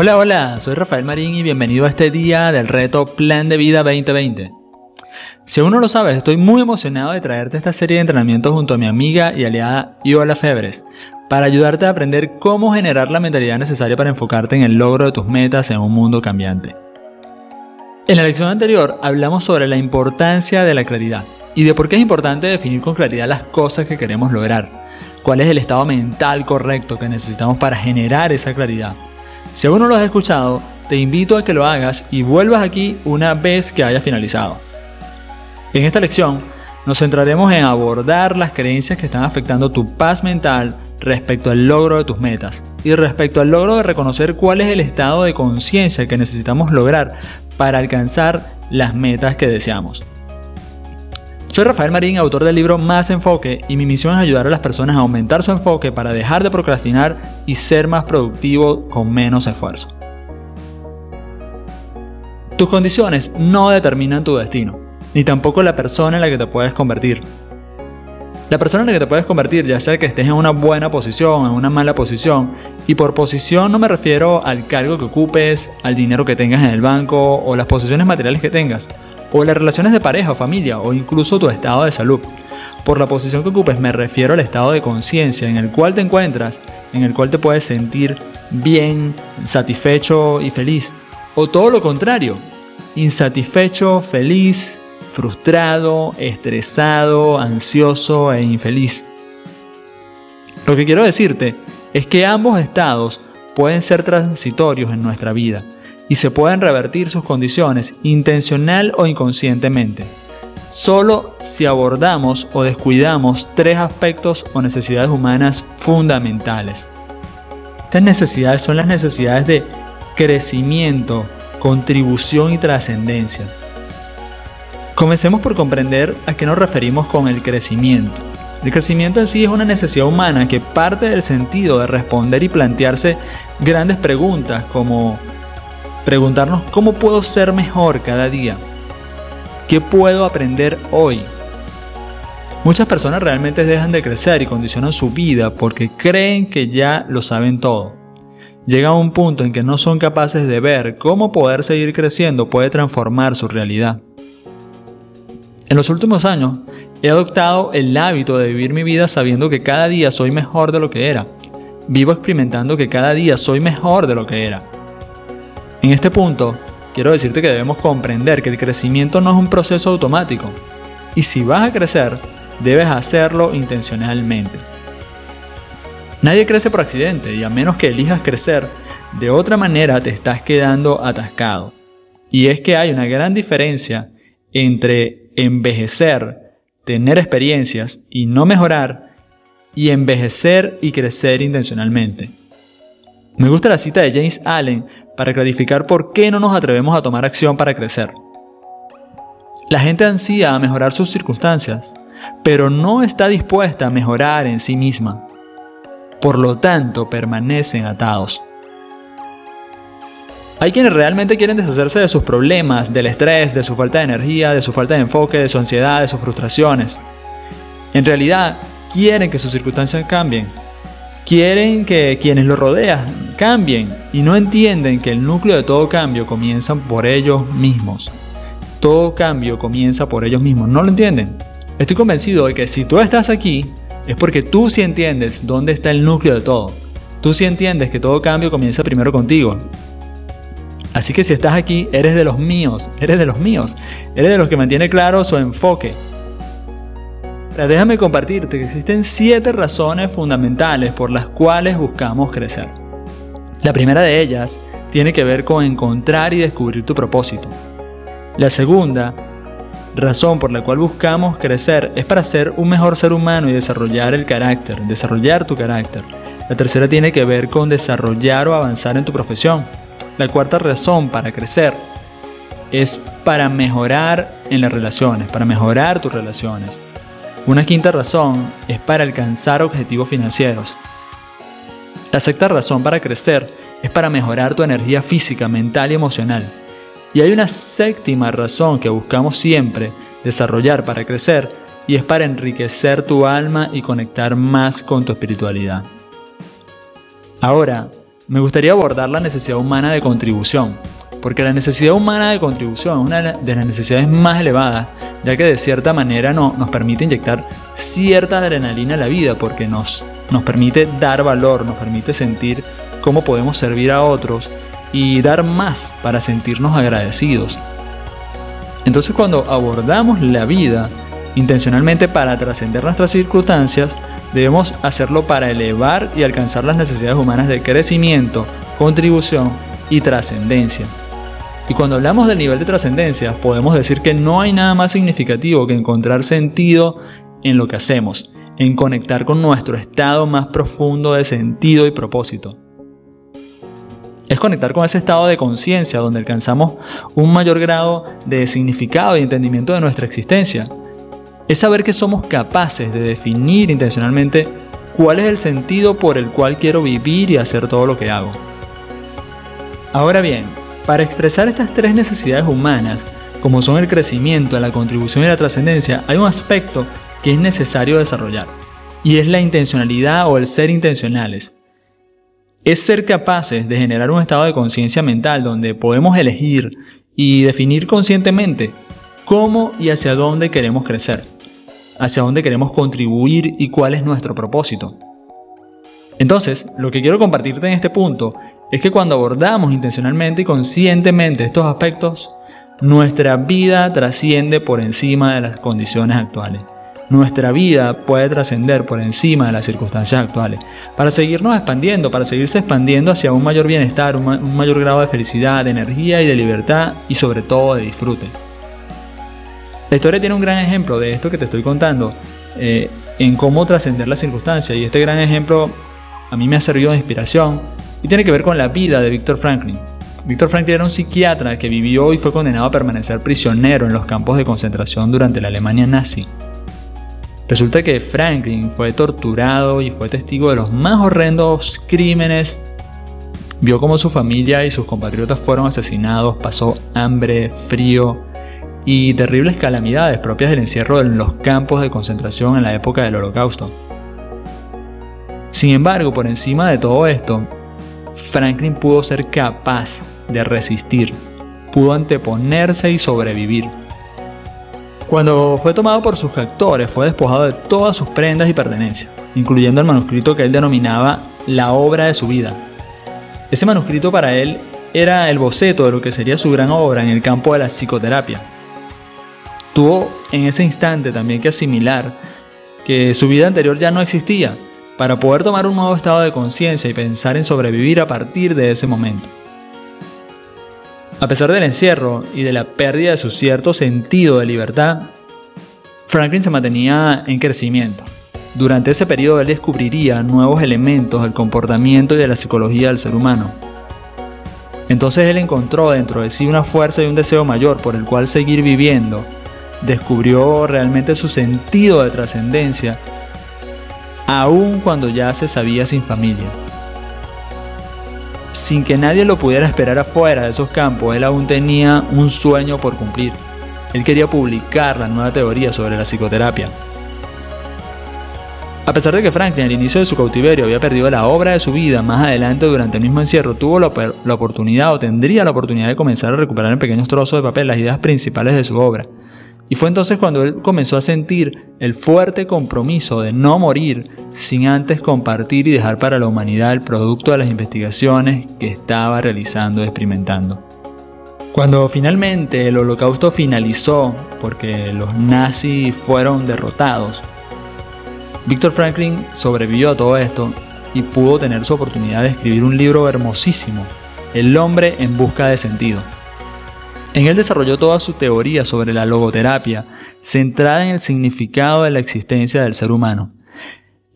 Hola, hola, soy Rafael Marín y bienvenido a este día del reto Plan de Vida 2020. Si aún no lo sabes, estoy muy emocionado de traerte esta serie de entrenamientos junto a mi amiga y aliada Iola Febres para ayudarte a aprender cómo generar la mentalidad necesaria para enfocarte en el logro de tus metas en un mundo cambiante. En la lección anterior hablamos sobre la importancia de la claridad y de por qué es importante definir con claridad las cosas que queremos lograr, cuál es el estado mental correcto que necesitamos para generar esa claridad si aún no lo has escuchado, te invito a que lo hagas y vuelvas aquí una vez que haya finalizado. En esta lección nos centraremos en abordar las creencias que están afectando tu paz mental respecto al logro de tus metas y respecto al logro de reconocer cuál es el estado de conciencia que necesitamos lograr para alcanzar las metas que deseamos. Soy Rafael Marín, autor del libro Más Enfoque, y mi misión es ayudar a las personas a aumentar su enfoque para dejar de procrastinar y ser más productivo con menos esfuerzo. Tus condiciones no determinan tu destino, ni tampoco la persona en la que te puedes convertir. La persona en la que te puedes convertir, ya sea que estés en una buena posición, en una mala posición, y por posición no me refiero al cargo que ocupes, al dinero que tengas en el banco o las posiciones materiales que tengas, o las relaciones de pareja o familia o incluso tu estado de salud. Por la posición que ocupes me refiero al estado de conciencia en el cual te encuentras, en el cual te puedes sentir bien, satisfecho y feliz. O todo lo contrario, insatisfecho, feliz, frustrado, estresado, ansioso e infeliz. Lo que quiero decirte es que ambos estados pueden ser transitorios en nuestra vida y se pueden revertir sus condiciones intencional o inconscientemente. Solo si abordamos o descuidamos tres aspectos o necesidades humanas fundamentales. Estas necesidades son las necesidades de crecimiento, contribución y trascendencia. Comencemos por comprender a qué nos referimos con el crecimiento. El crecimiento en sí es una necesidad humana que parte del sentido de responder y plantearse grandes preguntas como Preguntarnos cómo puedo ser mejor cada día. ¿Qué puedo aprender hoy? Muchas personas realmente dejan de crecer y condicionan su vida porque creen que ya lo saben todo. Llega a un punto en que no son capaces de ver cómo poder seguir creciendo puede transformar su realidad. En los últimos años he adoptado el hábito de vivir mi vida sabiendo que cada día soy mejor de lo que era. Vivo experimentando que cada día soy mejor de lo que era. En este punto, quiero decirte que debemos comprender que el crecimiento no es un proceso automático. Y si vas a crecer, debes hacerlo intencionalmente. Nadie crece por accidente y a menos que elijas crecer, de otra manera te estás quedando atascado. Y es que hay una gran diferencia entre envejecer, tener experiencias y no mejorar, y envejecer y crecer intencionalmente. Me gusta la cita de James Allen para clarificar por qué no nos atrevemos a tomar acción para crecer. La gente ansía a mejorar sus circunstancias, pero no está dispuesta a mejorar en sí misma. Por lo tanto, permanecen atados. Hay quienes realmente quieren deshacerse de sus problemas, del estrés, de su falta de energía, de su falta de enfoque, de su ansiedad, de sus frustraciones. En realidad, quieren que sus circunstancias cambien, quieren que quienes lo rodean cambien y no entienden que el núcleo de todo cambio comienza por ellos mismos. Todo cambio comienza por ellos mismos. ¿No lo entienden? Estoy convencido de que si tú estás aquí es porque tú sí entiendes dónde está el núcleo de todo. Tú sí entiendes que todo cambio comienza primero contigo. Así que si estás aquí, eres de los míos, eres de los míos, eres de los que mantiene claro su enfoque, déjame compartirte que existen siete razones fundamentales por las cuales buscamos crecer. La primera de ellas tiene que ver con encontrar y descubrir tu propósito. La segunda razón por la cual buscamos crecer es para ser un mejor ser humano y desarrollar el carácter, desarrollar tu carácter. La tercera tiene que ver con desarrollar o avanzar en tu profesión. La cuarta razón para crecer es para mejorar en las relaciones, para mejorar tus relaciones. Una quinta razón es para alcanzar objetivos financieros. La sexta razón para crecer es para mejorar tu energía física, mental y emocional. Y hay una séptima razón que buscamos siempre desarrollar para crecer y es para enriquecer tu alma y conectar más con tu espiritualidad. Ahora, me gustaría abordar la necesidad humana de contribución, porque la necesidad humana de contribución es una de las necesidades más elevadas, ya que de cierta manera no, nos permite inyectar cierta adrenalina a la vida, porque nos, nos permite dar valor, nos permite sentir cómo podemos servir a otros y dar más para sentirnos agradecidos. Entonces cuando abordamos la vida intencionalmente para trascender nuestras circunstancias, debemos hacerlo para elevar y alcanzar las necesidades humanas de crecimiento, contribución y trascendencia. Y cuando hablamos del nivel de trascendencia, podemos decir que no hay nada más significativo que encontrar sentido en lo que hacemos, en conectar con nuestro estado más profundo de sentido y propósito. Es conectar con ese estado de conciencia donde alcanzamos un mayor grado de significado y entendimiento de nuestra existencia. Es saber que somos capaces de definir intencionalmente cuál es el sentido por el cual quiero vivir y hacer todo lo que hago. Ahora bien, para expresar estas tres necesidades humanas, como son el crecimiento, la contribución y la trascendencia, hay un aspecto que es necesario desarrollar, y es la intencionalidad o el ser intencionales. Es ser capaces de generar un estado de conciencia mental donde podemos elegir y definir conscientemente cómo y hacia dónde queremos crecer, hacia dónde queremos contribuir y cuál es nuestro propósito. Entonces, lo que quiero compartirte en este punto es que cuando abordamos intencionalmente y conscientemente estos aspectos, nuestra vida trasciende por encima de las condiciones actuales. Nuestra vida puede trascender por encima de las circunstancias actuales, para seguirnos expandiendo, para seguirse expandiendo hacia un mayor bienestar, un, mayor grado de felicidad, de energía y de libertad y sobre todo de disfrute. La historia tiene un gran ejemplo de esto que te estoy contando, eh, en cómo trascender las circunstancias, y este gran ejemplo a mí me ha servido de inspiración y tiene que ver con la vida de Víctor Franklin. Víctor Franklin era un psiquiatra que vivió y fue condenado a permanecer prisionero en los campos de concentración durante la Alemania nazi. Resulta que Franklin fue torturado y fue testigo de los más horrendos crímenes. Vio cómo su familia y sus compatriotas fueron asesinados, pasó hambre, frío y terribles calamidades propias del encierro en los campos de concentración en la época del Holocausto. Sin embargo, por encima de todo esto, Franklin pudo ser capaz de resistir, pudo anteponerse y sobrevivir. Cuando fue tomado por sus captores, fue despojado de todas sus prendas y pertenencias, incluyendo el manuscrito que él denominaba la obra de su vida. Ese manuscrito para él era el boceto de lo que sería su gran obra en el campo de la psicoterapia. Tuvo en ese instante también que asimilar que su vida anterior ya no existía para poder tomar un nuevo estado de conciencia y pensar en sobrevivir a partir de ese momento. A pesar del encierro y de la pérdida de su cierto sentido de libertad, Franklin se mantenía en crecimiento. Durante ese periodo él descubriría nuevos elementos del comportamiento y de la psicología del ser humano. Entonces él encontró dentro de sí una fuerza y un deseo mayor por el cual seguir viviendo. Descubrió realmente su sentido de trascendencia aun cuando ya se sabía sin familia. Sin que nadie lo pudiera esperar afuera de esos campos, él aún tenía un sueño por cumplir. Él quería publicar la nueva teoría sobre la psicoterapia. A pesar de que Franklin al inicio de su cautiverio había perdido la obra de su vida, más adelante durante el mismo encierro tuvo la, la oportunidad o tendría la oportunidad de comenzar a recuperar en pequeños trozos de papel las ideas principales de su obra. Y fue entonces cuando él comenzó a sentir el fuerte compromiso de no morir sin antes compartir y dejar para la humanidad el producto de las investigaciones que estaba realizando y experimentando. Cuando finalmente el holocausto finalizó, porque los nazis fueron derrotados, Víctor Franklin sobrevivió a todo esto y pudo tener su oportunidad de escribir un libro hermosísimo, El hombre en busca de sentido en él desarrolló toda su teoría sobre la logoterapia, centrada en el significado de la existencia del ser humano.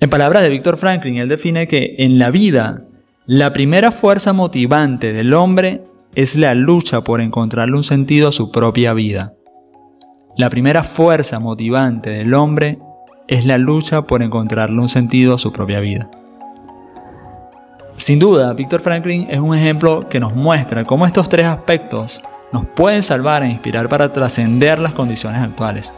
En palabras de Víctor Franklin, él define que en la vida, la primera fuerza motivante del hombre es la lucha por encontrarle un sentido a su propia vida. La primera fuerza motivante del hombre es la lucha por encontrarle un sentido a su propia vida. Sin duda, Víctor Franklin es un ejemplo que nos muestra cómo estos tres aspectos nos pueden salvar e inspirar para trascender las condiciones actuales.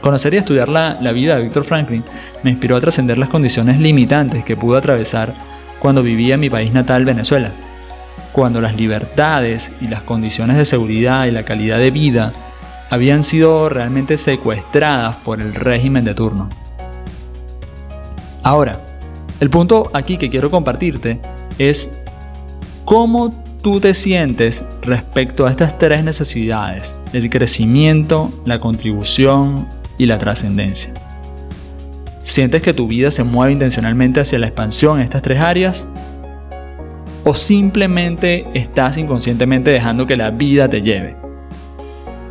Conocer y estudiar la, vida de Víctor Franklin me inspiró a trascender las condiciones limitantes que pudo atravesar cuando vivía en mi país natal, Venezuela, cuando las libertades y las condiciones de seguridad y la calidad de vida habían sido realmente secuestradas por el régimen de turno. Ahora, el punto aquí que quiero compartirte es cómo tú te sientes respecto a estas tres necesidades, el crecimiento, la contribución y la trascendencia. ¿Sientes que tu vida se mueve intencionalmente hacia la expansión en estas tres áreas? ¿O simplemente estás inconscientemente dejando que la vida te lleve?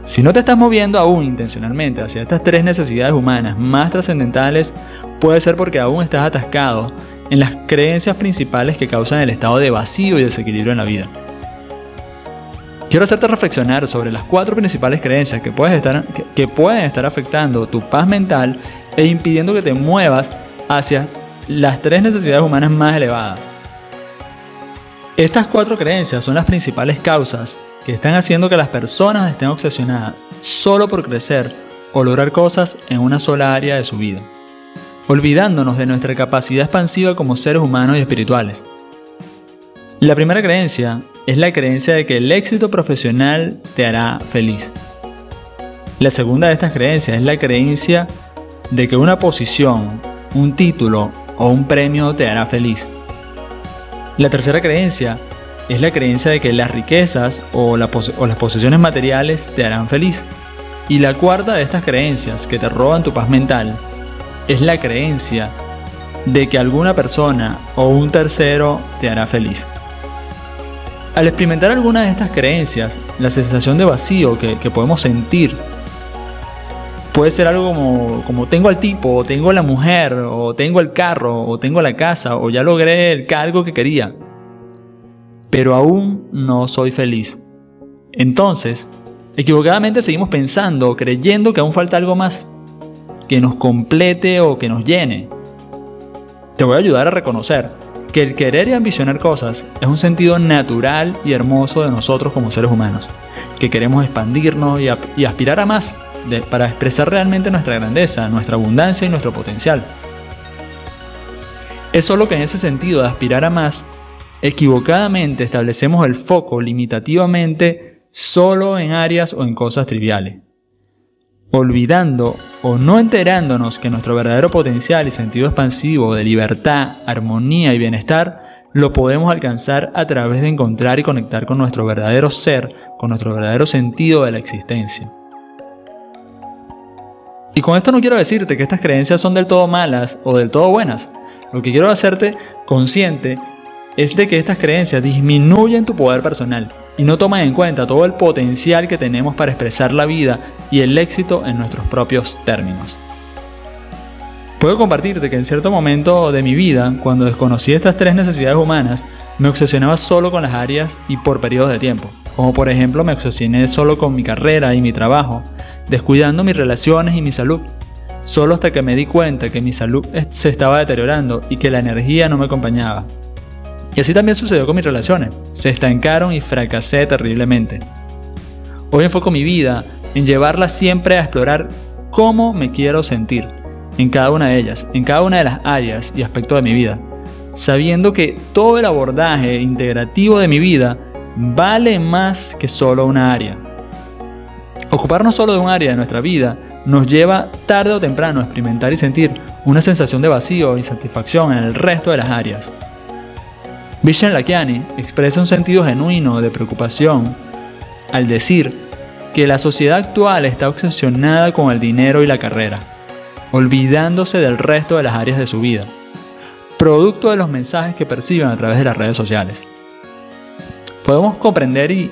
Si no te estás moviendo aún intencionalmente hacia estas tres necesidades humanas más trascendentales, puede ser porque aún estás atascado en las creencias principales que causan el estado de vacío y desequilibrio en la vida. Quiero hacerte reflexionar sobre las cuatro principales creencias que, estar, que, pueden estar afectando tu paz mental e impidiendo que te muevas hacia las tres necesidades humanas más elevadas. Estas cuatro creencias son las principales causas que están haciendo que las personas estén obsesionadas solo por crecer o lograr cosas en una sola área de su vida, olvidándonos de nuestra capacidad expansiva como seres humanos y espirituales. La primera creencia es la creencia de que el éxito profesional te hará feliz. La segunda de estas creencias es la creencia de que una posición, un título o un premio te hará feliz. La tercera creencia es la creencia de que las riquezas o, las posesiones materiales te harán feliz. Y la cuarta de estas creencias que te roban tu paz mental es la creencia de que alguna persona o un tercero te hará feliz. Al experimentar alguna de estas creencias, la sensación de vacío que, podemos sentir puede ser algo como, como tengo al tipo, o tengo la mujer, o tengo el carro, o tengo la casa, o ya logré el cargo que quería pero aún no soy feliz. Entonces, equivocadamente seguimos pensando creyendo que aún falta algo más, que nos complete o que nos llene. Te voy a ayudar a reconocer que el querer y ambicionar cosas es un sentido natural y hermoso de nosotros como seres humanos, que queremos expandirnos y, aspirar a más para expresar realmente nuestra grandeza, nuestra abundancia y nuestro potencial. Es solo que en ese sentido de aspirar a más equivocadamente establecemos el foco limitativamente solo en áreas o en cosas triviales, olvidando o no enterándonos que nuestro verdadero potencial y sentido expansivo de libertad, armonía y bienestar lo podemos alcanzar a través de encontrar y conectar con nuestro verdadero ser, con nuestro verdadero sentido de la existencia. Y con esto no quiero decirte que estas creencias son del todo malas o del todo buenas. Lo que quiero hacerte consciente es de que estas creencias disminuyen tu poder personal y no toman en cuenta todo el potencial que tenemos para expresar la vida y el éxito en nuestros propios términos. Puedo compartirte que en cierto momento de mi vida, cuando desconocí estas tres necesidades humanas, me obsesionaba solo con las áreas y por periodos de tiempo. Como por ejemplo me obsesioné solo con mi carrera y mi trabajo, descuidando mis relaciones y mi salud. Solo hasta que me di cuenta que mi salud se estaba deteriorando y que la energía no me acompañaba. Y así también sucedió con mis relaciones. Se estancaron y fracasé terriblemente. Hoy enfoco mi vida en llevarla siempre a explorar cómo me quiero sentir en cada una de ellas, en cada una de las áreas y aspectos de mi vida, sabiendo que todo el abordaje integrativo de mi vida vale más que solo una área. Ocuparnos solo de un área de nuestra vida nos lleva tarde o temprano a experimentar y sentir una sensación de vacío e insatisfacción en el resto de las áreas. Vishen Lakiani expresa un sentido genuino de preocupación al decir que la sociedad actual está obsesionada con el dinero y la carrera, olvidándose del resto de las áreas de su vida, producto de los mensajes que perciben a través de las redes sociales. Podemos comprender y,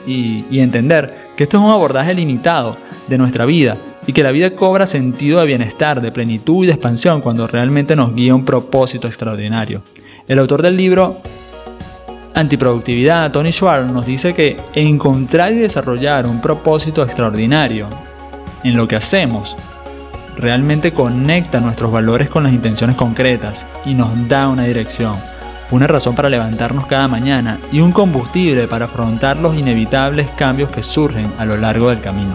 y entender que esto es un abordaje limitado de nuestra vida y que la vida cobra sentido de bienestar, de plenitud y de expansión cuando realmente nos guía un propósito extraordinario. El autor del libro antiproductividad, Tony Schwartz nos dice que encontrar y desarrollar un propósito extraordinario en lo que hacemos realmente conecta nuestros valores con las intenciones concretas y nos da una dirección, una razón para levantarnos cada mañana y un combustible para afrontar los inevitables cambios que surgen a lo largo del camino.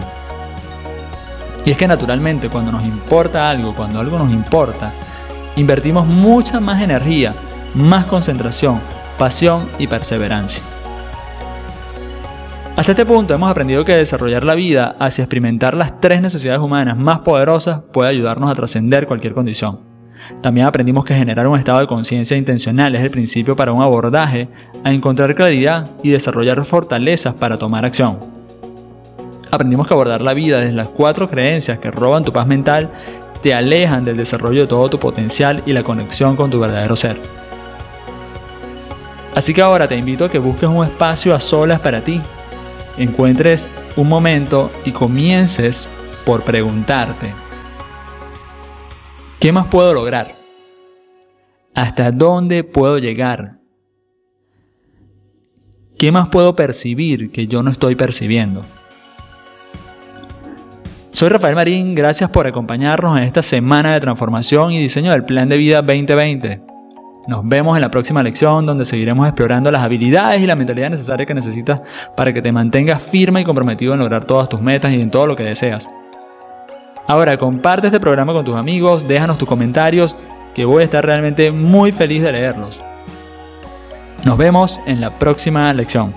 Y es que naturalmente cuando nos importa algo, cuando algo nos importa, invertimos mucha más energía más concentración, pasión y perseverancia. Hasta este punto hemos aprendido que desarrollar la vida hacia experimentar las tres necesidades humanas más poderosas puede ayudarnos a trascender cualquier condición. También aprendimos que generar un estado de conciencia intencional es el principio para un abordaje a encontrar claridad y desarrollar fortalezas para tomar acción. Aprendimos que abordar la vida desde las cuatro creencias que roban tu paz mental te alejan del desarrollo de todo tu potencial y la conexión con tu verdadero ser. Así que ahora te invito a que busques un espacio a solas para ti, encuentres un momento y comiences por preguntarte, ¿qué más puedo lograr? ¿Hasta dónde puedo llegar? ¿Qué más puedo percibir que yo no estoy percibiendo? Soy Rafael Marín, gracias por acompañarnos en esta semana de transformación y diseño del Plan de Vida 2020. Nos vemos en la próxima lección donde seguiremos explorando las habilidades y la mentalidad necesaria que necesitas para que te mantengas firme y comprometido en lograr todas tus metas y en todo lo que deseas. Ahora, comparte este programa con tus amigos, déjanos tus comentarios, que voy a estar realmente muy feliz de leerlos. Nos vemos en la próxima lección.